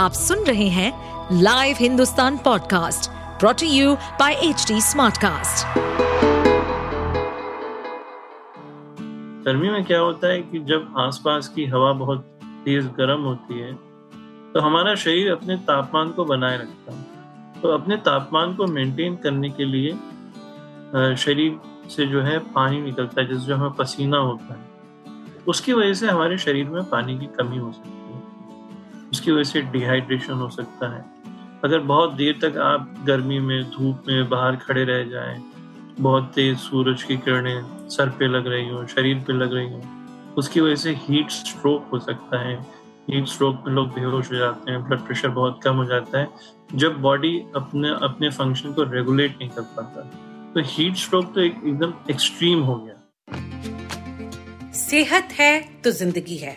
आप सुन रहे हैं live Hindustan podcast brought to you by H Smartcast. गर्मी में क्या होता है कि जब आसपास की हवा बहुत तेज गर्म होती है तो हमारा शरीर अपने तापमान को बनाए रखता है। तो अपने तापमान को मेंटेन करने के लिए शरीर से जो है पानी निकलता है, जिससे हमें पसीना होता है। उसकी वजह से हमारे शरीर में पानी की कमी हो सकती है। उसकी वजह से डिहाइड्रेशन हो सकता है। अगर बहुत देर तक आप गर्मी में, धूप में बाहर खड़े रह जाएँ, बहुत तेज सूरज की किरणें सर पे लग रही हो, शरीर पे लग रही हो, उसकी वजह से हीट स्ट्रोक हो सकता है। हीट स्ट्रोक में लोग बेहोश हो जाते हैं ब्लड प्रेशर बहुत कम हो जाता है। जब बॉडी अपने अपने फ़ंक्शन को रेगुलेट नहीं कर पाता। तो हीट स्ट्रोक तो एक एकदम एक्सट्रीम हो गया। सेहत है तो ज़िंदगी है।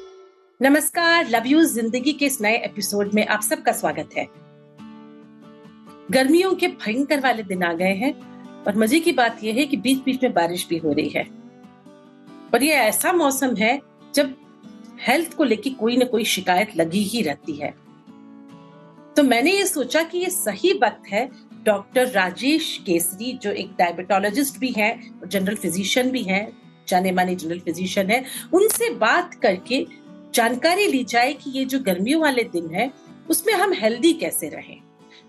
नमस्कार, लव यू ज़िंदगी के इस नए एपिसोड में आप सबका स्वागत है। गर्मियों के भयंकर वाले दिन आ गए हैं और मज़े की बात यह है कि बीच बीच में बारिश भी हो रही है। और ये ऐसा मौसम है जब हेल्थ को लेकर कोई ना कोई शिकायत लगी ही रहती है। तो मैंने ये सोचा कि ये सही वक्त है डॉक्टर राजेश केसरी, जो एक डायबिटोलॉजिस्ट भी हैं जनरल फिजिशियन भी हैं जाने माने जनरल फिजिशियन है, उनसे बात करके जानकारी ली जाए कि ये जो गर्मियों वाले दिन है उसमें हम हेल्दी कैसे रहें?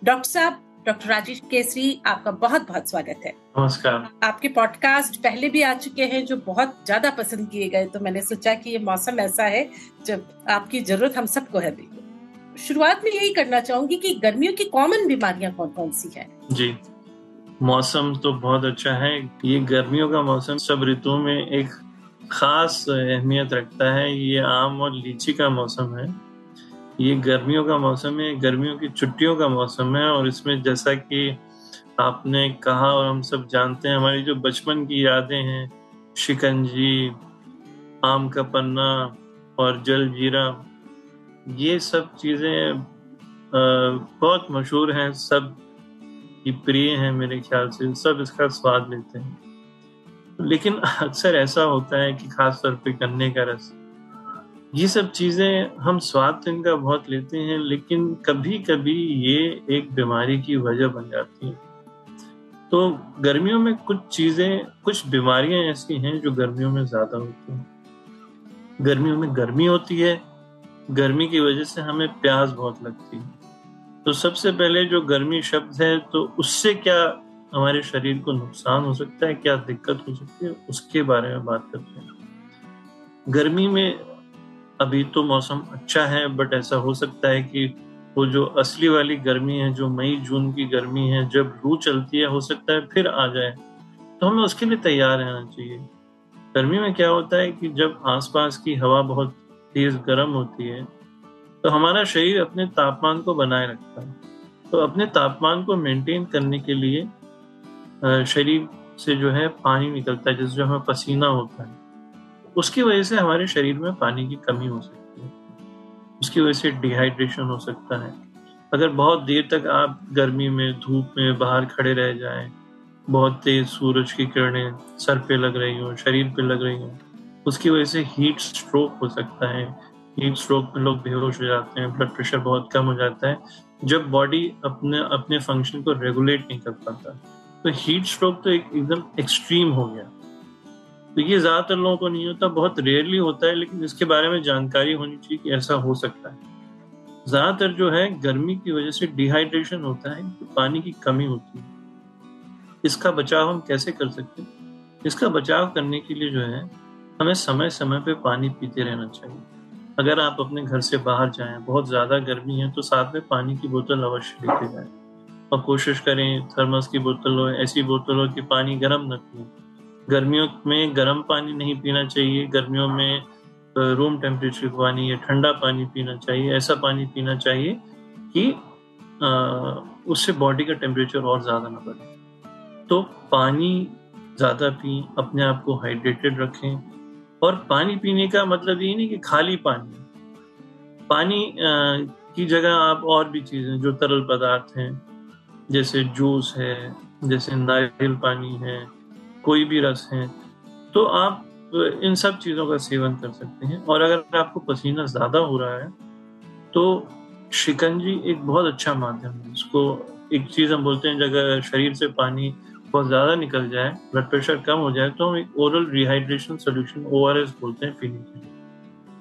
डॉक्टर साहब डॉक्टर राजेश केसरी आपका बहुत बहुत स्वागत है। नमस्कार। आपके पॉडकास्ट पहले भी आ चुके हैं जो बहुत ज़्यादा पसंद किए गए तो मैंने सोचा कि ये मौसम ऐसा है जब आपकी ज़रूरत हम सबको है शुरुआत में यही करना चाहूँगी कि गर्मियों की कॉमन बीमारियाँ कौन कौन सी है? जी। मौसम तो बहुत अच्छा है। ये गर्मियों का मौसम सब ऋतुओं में एक खास अहमियत रखता है, ये आम और लीची का मौसम है। ये गर्मियों का मौसम है, गर्मियों की छुट्टियों का मौसम है और इसमें जैसा कि आपने कहा और हम सब जानते हैं, हमारी जो बचपन की यादें हैं, शिकंजी, आम का पन्ना और जल जीरा ये सब चीज़ें बहुत मशहूर हैं, सब ये प्रिय हैं मेरे ख्याल से, सब इसका स्वाद लेते हैं। लेकिन अक्सर ऐसा होता है कि खास तौर पे गन्ने का रस। ये सब चीज़ें हम स्वाद तो इनका बहुत लेते हैं, लेकिन कभी कभी ये एक बीमारी की वजह बन जाती है। तो गर्मियों में कुछ चीज़ें, कुछ बीमारियाँ ऐसी हैं जो गर्मियों में ज़्यादा होती हैं। गर्मियों में गर्मी होती है, गर्मी की वजह से हमें प्यास बहुत लगती है। तो सबसे पहले जो गर्मी शब्द है तो उससे क्या हमारे शरीर को नुकसान हो सकता है, क्या दिक्कत हो सकती है, उसके बारे में बात करते हैं। गर्मी में अभी तो मौसम अच्छा है बट ऐसा हो सकता है कि वो जो असली वाली गर्मी है, जो मई, जून की गर्मी है, जब लू चलती है, हो सकता है फिर आ जाए। तो हमें उसके लिए तैयार रहना चाहिए। गर्मी में क्या होता है कि जब आसपास की हवा बहुत तेज गर्म होती है तो हमारा शरीर अपने तापमान को बनाए रखता है। तो अपने तापमान को मेंटेन करने के लिए शरीर से जो है पानी निकलता है, जिससे हमें पसीना होता है। उसकी वजह से हमारे शरीर में पानी की कमी हो सकती है। उसकी वजह से डिहाइड्रेशन हो सकता है। अगर बहुत देर तक आप गर्मी में, धूप में बाहर खड़े रह जाएँ, बहुत तेज सूरज की किरणें सर पे लग रही हो, शरीर पे लग रही हो, उसकी वजह से हीट स्ट्रोक हो सकता है। हीट स्ट्रोक में लोग बेहोश हो जाते हैं ब्लड प्रेशर बहुत कम हो जाता है। जब बॉडी अपने अपने फ़ंक्शन को रेगुलेट नहीं कर पाता। तो हीट स्ट्रोक तो एक एकदम एक्सट्रीम हो गया। तो ये ज़्यादातर लोगों को नहीं होता, बहुत रेयरली होता है, लेकिन इसके बारे में जानकारी होनी चाहिए कि ऐसा हो सकता है। ज़्यादातर जो है, गर्मी की वजह से डिहाइड्रेशन होता है तो पानी की कमी होती है। इसका बचाव हम कैसे कर सकते हैं? इसका बचाव करने के लिए जो है, हमें समय समय पे पानी पीते रहना चाहिए। अगर आप अपने घर से बाहर जाएँ, बहुत ज़्यादा गर्मी है तो साथ में पानी की बोतल अवश्य लेते जाएँ। और कोशिश करें थर्मस की बोतल हो ऐसी बोतल हो कि पानी गर्म न पिए। गर्मियों में गर्म पानी नहीं पीना चाहिए गर्मियों में रूम टेम्परेचर का पानी या ठंडा पानी पीना चाहिए ऐसा पानी पीना चाहिए कि उससे बॉडी का टेम्परेचर और ज़्यादा ना बढ़े। तो पानी ज़्यादा पी अपने आप को हाइड्रेटेड रखें। और पानी पीने का मतलब ये नहीं कि खाली पानी पानी आ, की जगह आप और भी चीज़ें जो तरल पदार्थ हैं जैसे जूस है, जैसे नारियल पानी है, कोई भी रस है तो आप इन सब चीज़ों का सेवन कर सकते हैं। और अगर आपको पसीना ज़्यादा हो रहा है तो शिकंजी एक बहुत अच्छा माध्यम है। इसको एक चीज़ हम बोलते हैं अगर शरीर से पानी बहुत ज़्यादा निकल जाए, ब्लड प्रेशर कम हो जाए तो हम एक ओरल रिहाइड्रेशन सोल्यूशन ओ बोलते हैं पीने के लिए।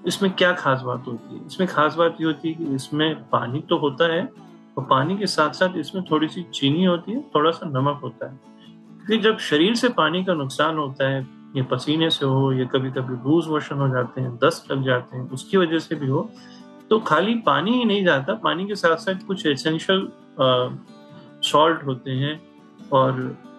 इसमें क्या खास बात होती है? इसमें खास बात ये होती है कि इसमें पानी तो होता है और पानी के साथ साथ इसमें थोड़ी सी चीनी होती है थोड़ा सा नमक होता है। क्योंकि जब शरीर से पानी का नुकसान होता है, ये पसीने से हो, या कभी कभी लूज मोशन हो जाते हैं, दस्त लग जाते हैं, उसकी वजह से भी हो तो खाली पानी ही नहीं जाता। पानी के साथ साथ कुछ एसेंशियल सॉल्ट होते हैं और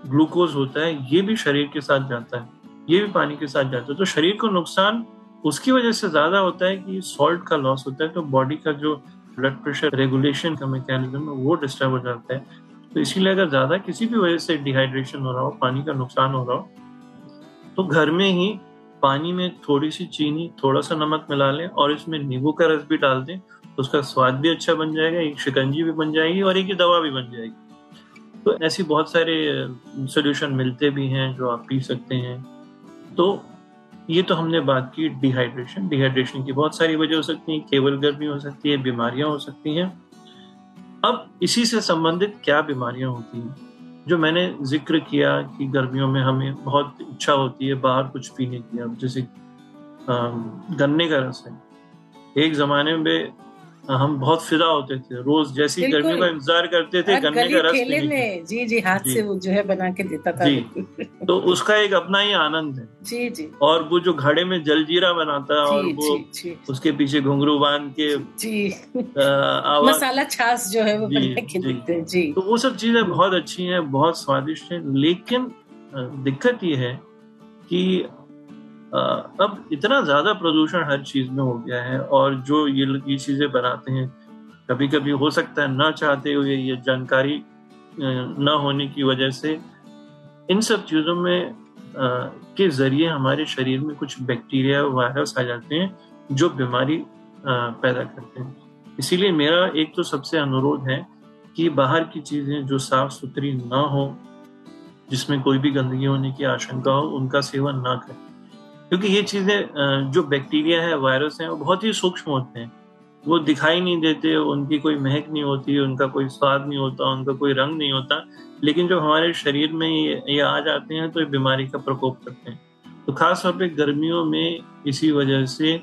ग्लूकोज होता है, ये भी शरीर के साथ जाता है, ये भी पानी के साथ जाता है। तो शरीर को नुकसान उसकी वजह से ज़्यादा होता है कि सॉल्ट का लॉस होता है तो बॉडी का जो ब्लड प्रेशर रेगुलेशन का मैकेनिज्म है, वो डिस्टर्ब हो जाता है। तो इसीलिए अगर ज़्यादा किसी भी वजह से डिहाइड्रेशन हो रहा हो, पानी का नुकसान हो रहा हो तो घर में ही पानी में थोड़ी सी चीनी थोड़ा सा नमक मिला लें और इसमें नींबू का रस भी डाल दें तो उसका स्वाद भी अच्छा बन जाएगा, एक शिकंजी भी बन जाएगी और एक ही दवा भी बन जाएगी। तो ऐसी बहुत सारे सोल्यूशन मिलते भी हैं जो आप पी सकते हैं। तो ये तो हमने बात की डिहाइड्रेशन डिहाइड्रेशन की बहुत सारी वजह हो सकती है, केवल गर्मी हो सकती है, बीमारियाँ हो सकती हैं। अब इसी से संबंधित क्या बीमारियाँ होती हैं? जो मैंने ज़िक्र किया कि गर्मियों में हमें बहुत इच्छा होती है बाहर कुछ पीने की, अब जैसे गन्ने का रस है। एक जमाने में हम बहुत फिदा होते थे। रोज जैसी गर्मी का इंतज़ार करते थे गन्ने का रस में जी जी हाथ जी, से वो जो है बना के देता था। जी। तो उसका एक अपना ही आनंद है। जी जी। और वो जो घड़े में जलजीरा बनाता है और वो जी, जी, उसके पीछे घुंघरू बाँध के जी। मसाला छाछ जो है वो बना के देते हैं जी। तो वो सब चीज़ें बहुत अच्छी हैं बहुत स्वादिष्ट हैं लेकिन दिक्कत ये है कि अब इतना ज़्यादा प्रदूषण हर चीज़ में हो गया है और जो ये ये चीज़ें बनाते हैं कभी कभी हो सकता है ना चाहते हुए ये जानकारी न होने की वजह से, इन सब चीज़ों में के ज़रिए हमारे शरीर में कुछ बैक्टीरिया, वायरस आ जाते हैं, जो बीमारी पैदा करते हैं। इसीलिए मेरा एक तो सबसे अनुरोध है कि बाहर की चीज़ें जो साफ़ सुथरी ना हो, जिसमें कोई भी गंदगी होने की आशंका हो, उनका सेवन ना करें। क्योंकि ये चीज़ें जो बैक्टीरिया है वायरस है वो बहुत ही सूक्ष्म होते हैं। वो दिखाई नहीं देते उनकी कोई महक नहीं होती उनका कोई स्वाद नहीं होता उनका कोई रंग नहीं होता। लेकिन जब हमारे शरीर में ये, ये आ जाते हैं तो ये बीमारी का प्रकोप करते हैं। तो खास तौर पे गर्मियों में इसी वजह से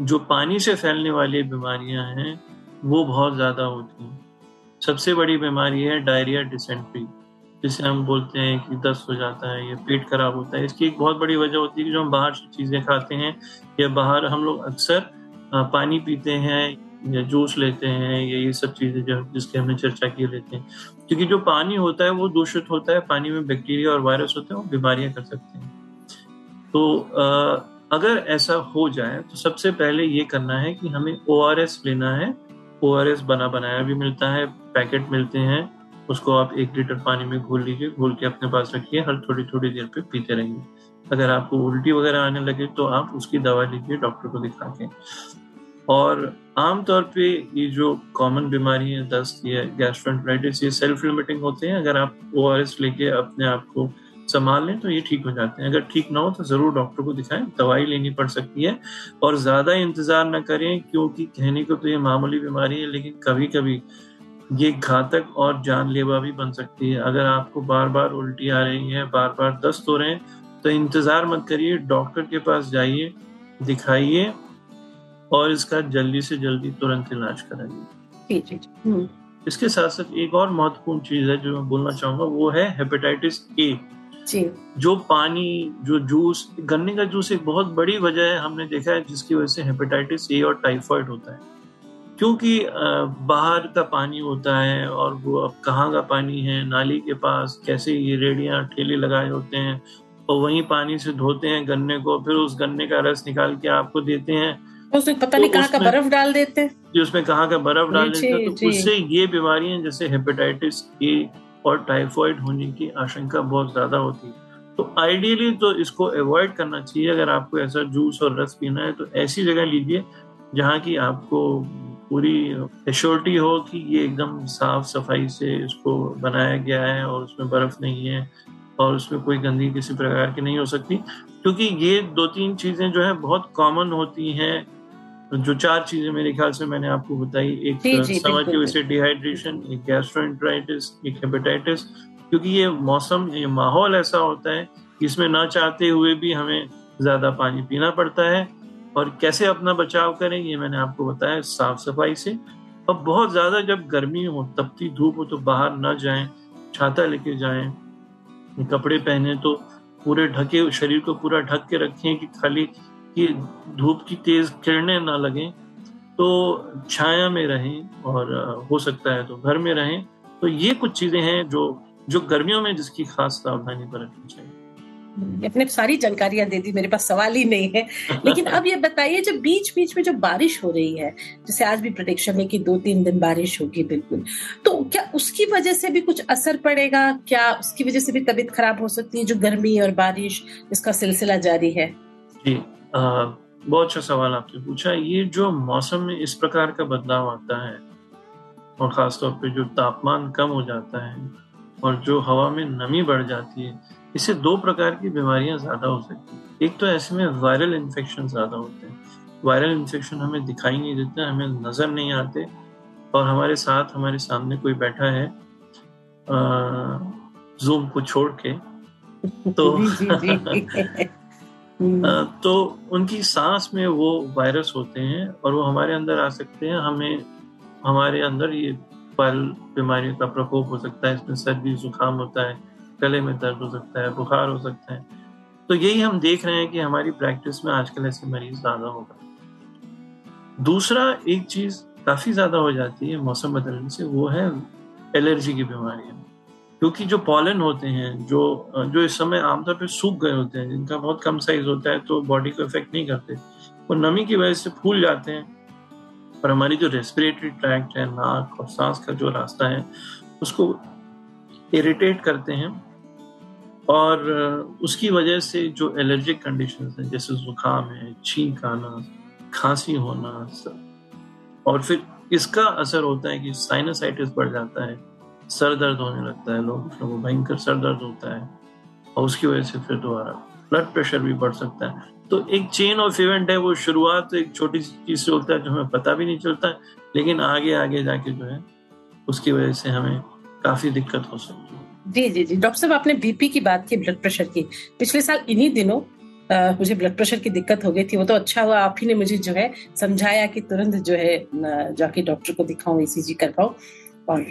जो पानी से फैलने वाली बीमारियाँ हैं वो बहुत ज़्यादा होती हैं। सबसे बड़ी बीमारी है डायरिया डिसेंट्री। जिसे हम बोलते हैं कि दस्त हो जाता है, या पेट खराब होता है। इसकी एक बहुत बड़ी वजह होती है कि जो हम बाहर से चीज़ें खाते हैं, या बाहर हम लोग अक्सर पानी पीते हैं, या जूस लेते हैं, या ये सब चीज़ें जो जिसकी हमने चर्चा की लेते हैं। क्योंकि जो पानी होता है, वो दूषित होता है। पानी में बैक्टीरिया और वायरस होते हैं, वो बीमारियाँ कर सकते हैं। तो अगर ऐसा हो जाए तो सबसे पहले ये करना है कि हमें ओआरएस लेना है। ओआरएस बना बनाया भी मिलता है, पैकेट मिलते हैं उसको आप एक लीटर पानी में घोल लीजिए, घोल के अपने पास रखिए, हर थोड़ी थोड़ी देर पे पीते रहिए। अगर आपको उल्टी वगैरह आने लगे तो आप उसकी दवा लीजिए, डॉक्टर को दिखा के। और आमतौर पे ये जो कॉमन बीमारी है, दस्त या गैस्ट्रोइंटाइटिस ये सेल्फ लिमिटिंग होते हैं। अगर आप ओआरएस लेके अपने आप को संभाल लें तो ये ठीक हो जाते हैं। अगर ठीक ना हो तो ज़रूर डॉक्टर को दिखाएँ, दवाई लेनी पड़ सकती है। और ज़्यादा इंतज़ार ना करें, क्योंकि कहने को तो ये मामूली बीमारी है, लेकिन कभी कभी ये घातक और जानलेवा भी बन सकती है। अगर आपको बार बार उल्टी आ रही है बार बार दस्त हो रहे हैं तो इंतज़ार मत करिए डॉक्टर के पास जाइए दिखाइए और इसका जल्दी से जल्दी तुरंत इलाज कराइए। हम्म। इसके साथ साथ एक और महत्वपूर्ण चीज़ है जो मैं बोलना चाहूँगा वो है हेपेटाइटिस ए। जो पानी जो जूस गन्ने का जूस एक बहुत बड़ी वजह है हमने देखा है जिसकी वजह से हेपेटाइटिस ए और टाइफाइड होता है। क्योंकि बाहर का पानी होता है और वो अब कहाँ का पानी है नाली के पास कैसे ये रेडियाँ ठेले लगाए होते हैं और वहीं पानी से धोते हैं गन्ने को फिर उस गन्ने का रस निकाल के आपको देते हैं उसमें पता नहीं तो कहाँ का बर्फ़ डाल देते हैं। उसमें कहाँ का बर्फ़ डाल देते हैं तो उससे ये बीमारियाँ जैसे हेपेटाइटिस ए और टाइफाइड होने की आशंका बहुत ज़्यादा होती है। तो आइडियली तो इसको अवॉइड करना चाहिए अगर आपको ऐसा जूस और रस पीना है तो ऐसी जगह लीजिए जहाँ की आपको पूरी एश्योरिटी हो कि ये एकदम साफ़ सफ़ाई से इसको बनाया गया है और उसमें बर्फ़ नहीं है और उसमें कोई गंदगी किसी प्रकार की नहीं हो सकती। क्योंकि ये दो तीन चीज़ें जो है बहुत कॉमन होती हैं। जो चार चीज़ें मेरे ख्याल से मैंने आपको बताई। एक समर की वजह से डिहाइड्रेशन एक गैस्ट्रोएंटराइटिस एक हेपेटाइटिस क्योंकि ये मौसम ये माहौल ऐसा होता है इसमें ना चाहते हुए भी हमें ज़्यादा पानी पीना पड़ता है। और कैसे अपना बचाव करें, ये मैंने आपको बताया साफ़ सफ़ाई से। और बहुत ज़्यादा जब गर्मी हो तपती धूप हो तो बाहर न जाएँ, छाता लेके जाएँ, कपड़े पहने तो पूरे ढके, शरीर को पूरा ढक के रखें कि खाली कि धूप की तेज किरणें ना लगें तो छाया में रहें और हो सकता है तो घर में रहें। तो ये कुछ चीज़ें हैं जो जो गर्मियों में जिसकी खास सावधानी बरतनी चाहिए। अपने सारी जानकारियाँ दे दी, मेरे पास सवाल ही नहीं है। लेकिन अब ये बताइए, जब बीच बीच में जो बारिश हो रही है, जैसे आज भी प्रोडिक्शन है कि दो तीन दिन बारिश होगी, बिल्कुल। तो क्या उसकी वजह से भी कुछ असर पड़ेगा? क्या उसकी वजह से भी तबीयत खराब हो सकती है जो गर्मी और बारिश इसका सिलसिला जारी है? जी बहुत अच्छा सवाल आपने पूछा। ये जो मौसम में इस प्रकार का बदलाव आता है, और खासतौर पर जो तापमान कम हो जाता है, और जो हवा में नमी बढ़ जाती है इससे दो प्रकार की बीमारियाँ ज़्यादा हो सकती हैं। एक तो ऐसे में वायरल इन्फेक्शन ज़्यादा होते हैं। वायरल इन्फेक्शन हमें दिखाई नहीं देते हमें नज़र नहीं आते और हमारे साथ हमारे सामने कोई बैठा है जूम को छोड़ के तो जी जी जी। तो उनकी सांस में वो वायरस होते हैं और वो हमारे अंदर आ सकते हैं। हमें हमारे अंदर ये वायरल बीमारियों का प्रकोप हो सकता है इसमें सर्दी जुकाम होता है गले में दर्द हो सकता है, बुखार हो सकता है। तो यही हम देख रहे हैं कि हमारी प्रैक्टिस में आजकल ऐसे मरीज़ ज़्यादा हो गए। दूसरा एक चीज़ काफ़ी ज़्यादा हो जाती है मौसम बदलने से, वो है एलर्जी की बीमारियाँ। क्योंकि जो पॉलन होते हैं, जो जो इस समय आमतौर पर सूख गए होते हैं, जिनका बहुत कम साइज़ होता है तो बॉडी को इफ़ेक्ट नहीं करते। वो नमी की वजह से फूल जाते हैं। और हमारी जो रेस्पिरेटरी ट्रैक्ट है, नाक और सांस का जो रास्ता है, उसको इरिटेट करते हैं और उसकी वजह से जो एलर्जिक कंडीशन हैं, जैसे जुकाम है, छींक आना, खांसी होना और फिर इसका असर होता है कि साइनसाइटिस बढ़ जाता है, सर दर्द होने लगता है, लोग को भयंकर सर दर्द होता है और उसकी वजह से फिर दोबारा ब्लड प्रेशर भी बढ़ सकता है। तो एक चेन ऑफ़ इवेंट है, वो शुरुआत एक छोटी सी चीज़ से होता है जो हमें पता भी नहीं चलता, लेकिन आगे आगे जाके जो है, उसकी वजह से हमें काफ़ी दिक्कत हो सकती है। जी जी जी। डॉक्टर साहब आपने बीपी की बात की ब्लड प्रेशर की। पिछले साल इन्हीं दिनों आ, मुझे ब्लड प्रेशर की दिक्कत हो गई थी। वो तो अच्छा हुआ आप ही ने मुझे जो है समझाया कि तुरंत जो है जाके डॉक्टर को दिखाऊँ ईसीजी करवाऊं और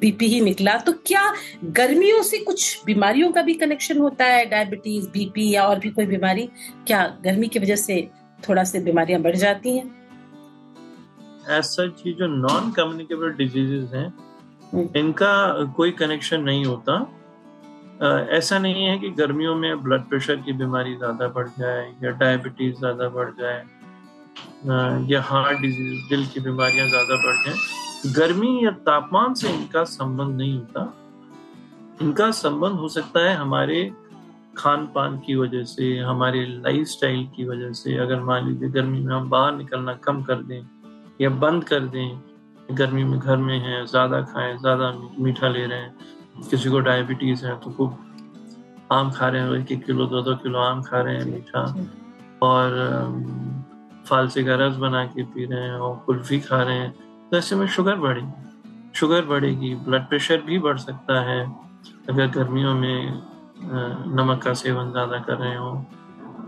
बीपी ही निकला। तो क्या गर्मियों से कुछ बीमारियों का भी कनेक्शन होता है? डायबिटीज़ बीपी या और भी कोई बीमारी? क्या गर्मी की वजह से थोड़ा से बीमारियाँ बढ़ जाती हैं? सच जो नॉन कम्युनिकेबल डिजीजेस हैं इनका कोई कनेक्शन नहीं होता। ऐसा नहीं है कि गर्मियों में ब्लड प्रेशर की बीमारी ज़्यादा बढ़ जाए या डायबिटीज़ ज़्यादा बढ़ जाए या हार्ट डिज़ीज़ दिल की बीमारियाँ ज़्यादा बढ़ जाए। गर्मी या तापमान से इनका संबंध नहीं होता। इनका संबंध हो सकता है हमारे खान पान की वजह से, हमारे लाइफ स्टाइल की वजह से। अगर मान लीजिए गर्मी में हम बाहर निकलना कम कर दें या बंद कर दें गर्मी में घर में है ज़्यादा खाएँ ज़्यादा मीठा ले रहे हैं किसी को डायबिटीज़ है तो खूब आम खा रहे हैं एक एक किलो दो दो किलो आम खा रहे हैं मीठा। और फालसे का रस बना के पी रहे हैं और कुल्फी खा रहे हैं तो ऐसे में शुगर बढ़ेगी। शुगर बढ़ेगी ब्लड प्रेशर भी बढ़ सकता है अगर गर्मियों में नमक का सेवन ज़्यादा कर रहे हो।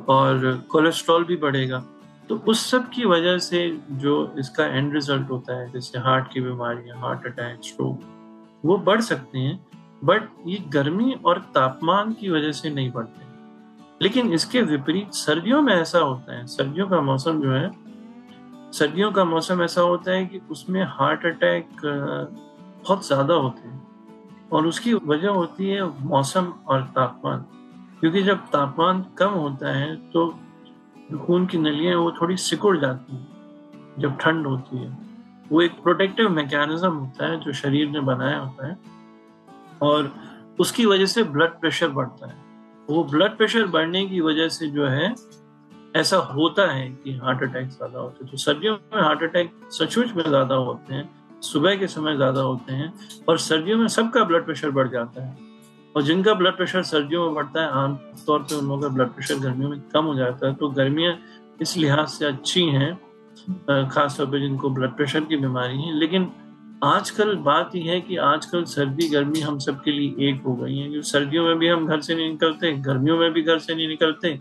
और कोलेस्ट्रॉल भी बढ़ेगा। तो उस सब की वजह से जो इसका एंड रिज़ल्ट होता है, जैसे हार्ट की बीमारियाँ हार्ट अटैक स्ट्रोक वो बढ़ सकते हैं बट ये गर्मी और तापमान की वजह से नहीं बढ़ते। लेकिन इसके विपरीत सर्दियों में ऐसा होता है, सर्दियों का मौसम जो है, सर्दियों का मौसम ऐसा होता है कि उसमें हार्ट अटैक बहुत ज़्यादा होते हैं और उसकी वजह होती है मौसम और तापमान। क्योंकि जब तापमान कम होता है तो जो खून की नलियाँ वो थोड़ी सिकुड़ जाती हैं, जब ठंड होती है। वो एक प्रोटेक्टिव मैकेनिज्म होता है, जो शरीर ने बनाया होता है, और उसकी वजह से ब्लड प्रेशर बढ़ता है। वो ब्लड प्रेशर बढ़ने की वजह से जो है, ऐसा होता है कि हार्ट अटैक ज़्यादा होते हैं। तो सर्दियों में हार्ट अटैक सचमुच में ज़्यादा होते हैं, सुबह के समय ज़्यादा होते हैं, और सर्दियों में सबका ब्लड प्रेशर बढ़ जाता है। और जिनका ब्लड प्रेशर सर्दियों में बढ़ता है आमतौर पर उन लोगों का ब्लड प्रेशर गर्मियों में कम हो जाता है। तो गर्मियाँ इस लिहाज से अच्छी हैं खासतौर पर जिनको ब्लड प्रेशर की बीमारी है। लेकिन आजकल बात यह है कि आजकल सर्दी गर्मी हम सबके लिए एक हो गई है। क्योंकि सर्दियों में भी हम घर से नहीं निकलते गर्मियों में भी घर से नहीं निकलते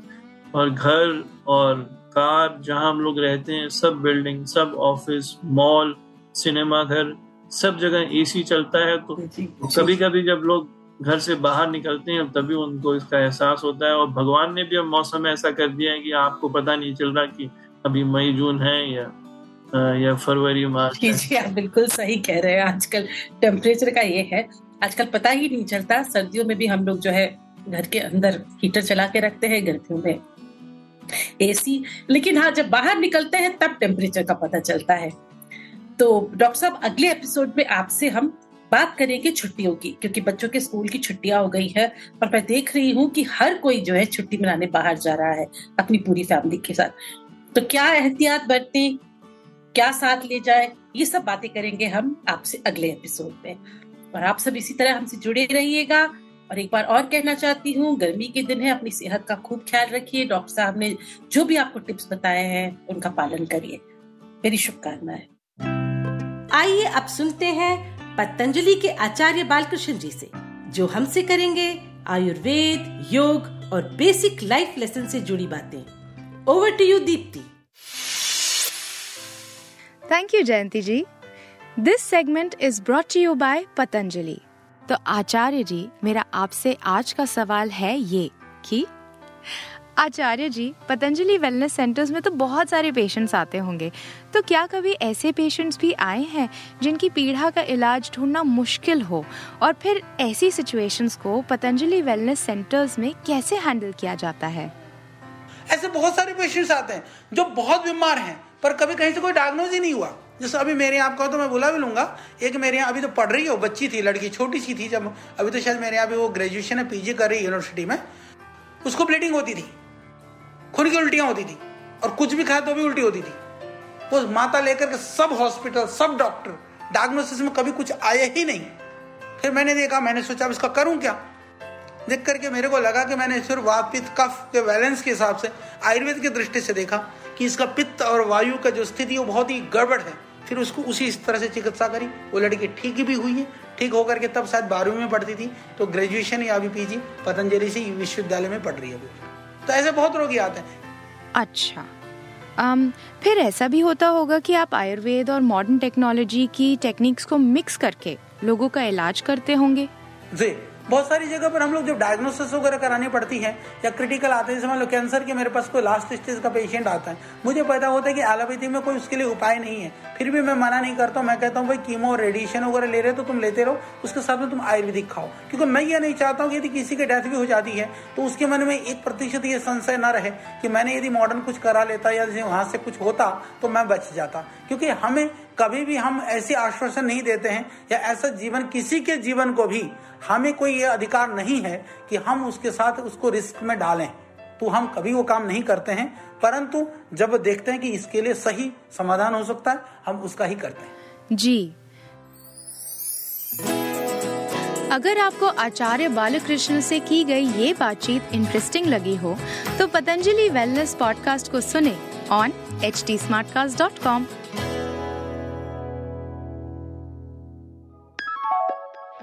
और घर और कार जहाँ हम लोग रहते हैं सब बिल्डिंग सब ऑफ़िस मॉल सिनेमा घर सब जगह एसी चलता है तो कभी कभी जब लोग घर से बाहर निकलते हैं तभी उनको इसका एहसास होता है। और भगवान ने भी अब मौसम ऐसा कर दिया है कि आपको पता नहीं चल रहा कि अभी मई जून है या या फरवरी मार्च जी जी आप बिल्कुल सही कह रहे हैं। आजकल टेम्परेचर का ये है। आजकल पता ही नहीं चलता सर्दियों में भी हम लोग जो है घर के अंदर हीटर चला के रखते हैं गर्मियों में एसी लेकिन हाँ जब बाहर निकलते हैं तब टेम्परेचर का पता चलता है। तो डॉक्टर साहब अगले एपिसोड में आपसे हम बात करेंगे छुट्टियों की, क्योंकि बच्चों के स्कूल की छुट्टियाँ हो गई है, और मैं देख रही हूँ कि हर कोई जो है छुट्टी मनाने बाहर जा रहा है, अपनी पूरी फैमिली के साथ। तो क्या एहतियात बरते, क्या साथ ले जाए, ये सब बातें करेंगे हम आपसे अगले एपिसोड में। और आप सब इसी तरह हमसे जुड़े रहिएगा। और एक बार और कहना चाहती हूँ, गर्मी के दिन है, अपनी सेहत का खूब ख्याल रखिए। डॉक्टर साहब ने जो भी आपको टिप्स बताए हैं, उनका पालन करिए। मेरी शुभकामनाएँ। आइए अब सुनते हैं पतंजलि के आचार्य बालकृष्ण जी से, जो हमसे करेंगे आयुर्वेद, योग और बेसिक लाइफ लेसन से जुड़ी बातें। Over to you Deepti thank you Jayanti ji this segment is brought you by Patanjali तो आचार्य जी, मेरा आपसे आज का सवाल है ये कि आचार्य जी, पतंजलि वेलनेस सेंटर्स में तो बहुत सारे पेशेंट्स आते होंगे। तो क्या कभी ऐसे पेशेंट्स भी आए हैं जिनकी पीड़ा का इलाज ढूंढना मुश्किल हो? और फिर ऐसी सिचुएशंस को पतंजलि वेलनेस सेंटर्स में कैसे हैंडल किया जाता है? ऐसे बहुत सारे पेशेंट्स आते हैं जो बहुत बीमार हैं, पर कभी कहीं से कोई डायग्नोज ही नहीं हुआ। जैसे अभी मेरे यहाँ आपका तो मैं बुला भी लूँगा। एक मेरे यहाँ अभी तो पढ़ रही हो बच्ची थी, लड़की छोटी सी थी जब अभी तो शायद मेरे यहाँ वो ग्रेजुएशन है पीजी कर रही है यूनिवर्सिटी में। उसको ब्लीडिंग होती थी। खून की उल्टियाँ होती थी और कुछ भी खाया तो भी उल्टी होती थी। वो माता लेकर के सब हॉस्पिटल सब डॉक्टर डायग्नोसिस में कभी कुछ आए ही नहीं। फिर मैंने देखा, मैंने सोचा, अब इसका करूँ क्या? देख करके मेरे को लगा कि मैंने सिर्फ़ वापित कफ के बैलेंस के हिसाब से, आयुर्वेद की दृष्टि से देखा कि इसका पित्त और वायु का जो स्थिति वो बहुत ही गड़बड़ है। फिर उसको उसी इस तरह से चिकित्सा करी। वो लड़की ठीक भी हुई है। ठीक होकर के तब शायद बारहवीं में पढ़ती थी। तो ग्रेजुएशन या अभी पीजी पतंजलि से विश्वविद्यालय में पढ़ रही है तो ऐसे बहुत रोगी आते हैं। अच्छा। um, फिर ऐसा भी होता होगा कि आप आयुर्वेद और मॉडर्न टेक्नोलॉजी की टेक्निक्स को मिक्स करके लोगों का इलाज करते होंगे। जी। बहुत सारी जगह पर हम लोग जब डायग्नोसिस वगैरह करानी पड़ती है या क्रिटिकल आते हैं, जैसे मान लो कैंसर के मेरे पास कोई लास्ट स्टेज का पेशेंट आता है, मुझे पता होता है कि एलोपैथी में कोई उसके लिए उपाय नहीं है। फिर भी मैं मना नहीं करता हूँ, मैं कहता हूँ, भाई कीमो रेडिएशन वगैरह ले रहे तो तुम लेते रहो, उसके साथ में तुम आयुर्वेदिक खाओ। क्योंकि मैं ये नहीं चाहता हूँ यदि किसी की डेथ भी हो जाती है तो उसके मन में एक प्रतिशत ये संशय न रहे कि मैंने यदि मॉडर्न कुछ करा लेता या वहाँ से कुछ होता तो मैं बच जाता। क्योंकि हमें कभी भी हम ऐसे आश्वासन नहीं देते हैं या ऐसा जीवन, किसी के जीवन को भी हमें कोई ये अधिकार नहीं है कि हम उसके साथ उसको रिस्क में डालें। तो हम कभी वो काम नहीं करते हैं, परंतु जब देखते हैं कि इसके लिए सही समाधान हो सकता है, हम उसका ही करते हैं। जी। अगर आपको आचार्य बालकृष्ण से की गई ये बातचीत इंटरेस्टिंग लगी हो तो पतंजलि वेलनेस पॉडकास्ट को सुने ऑन एच टी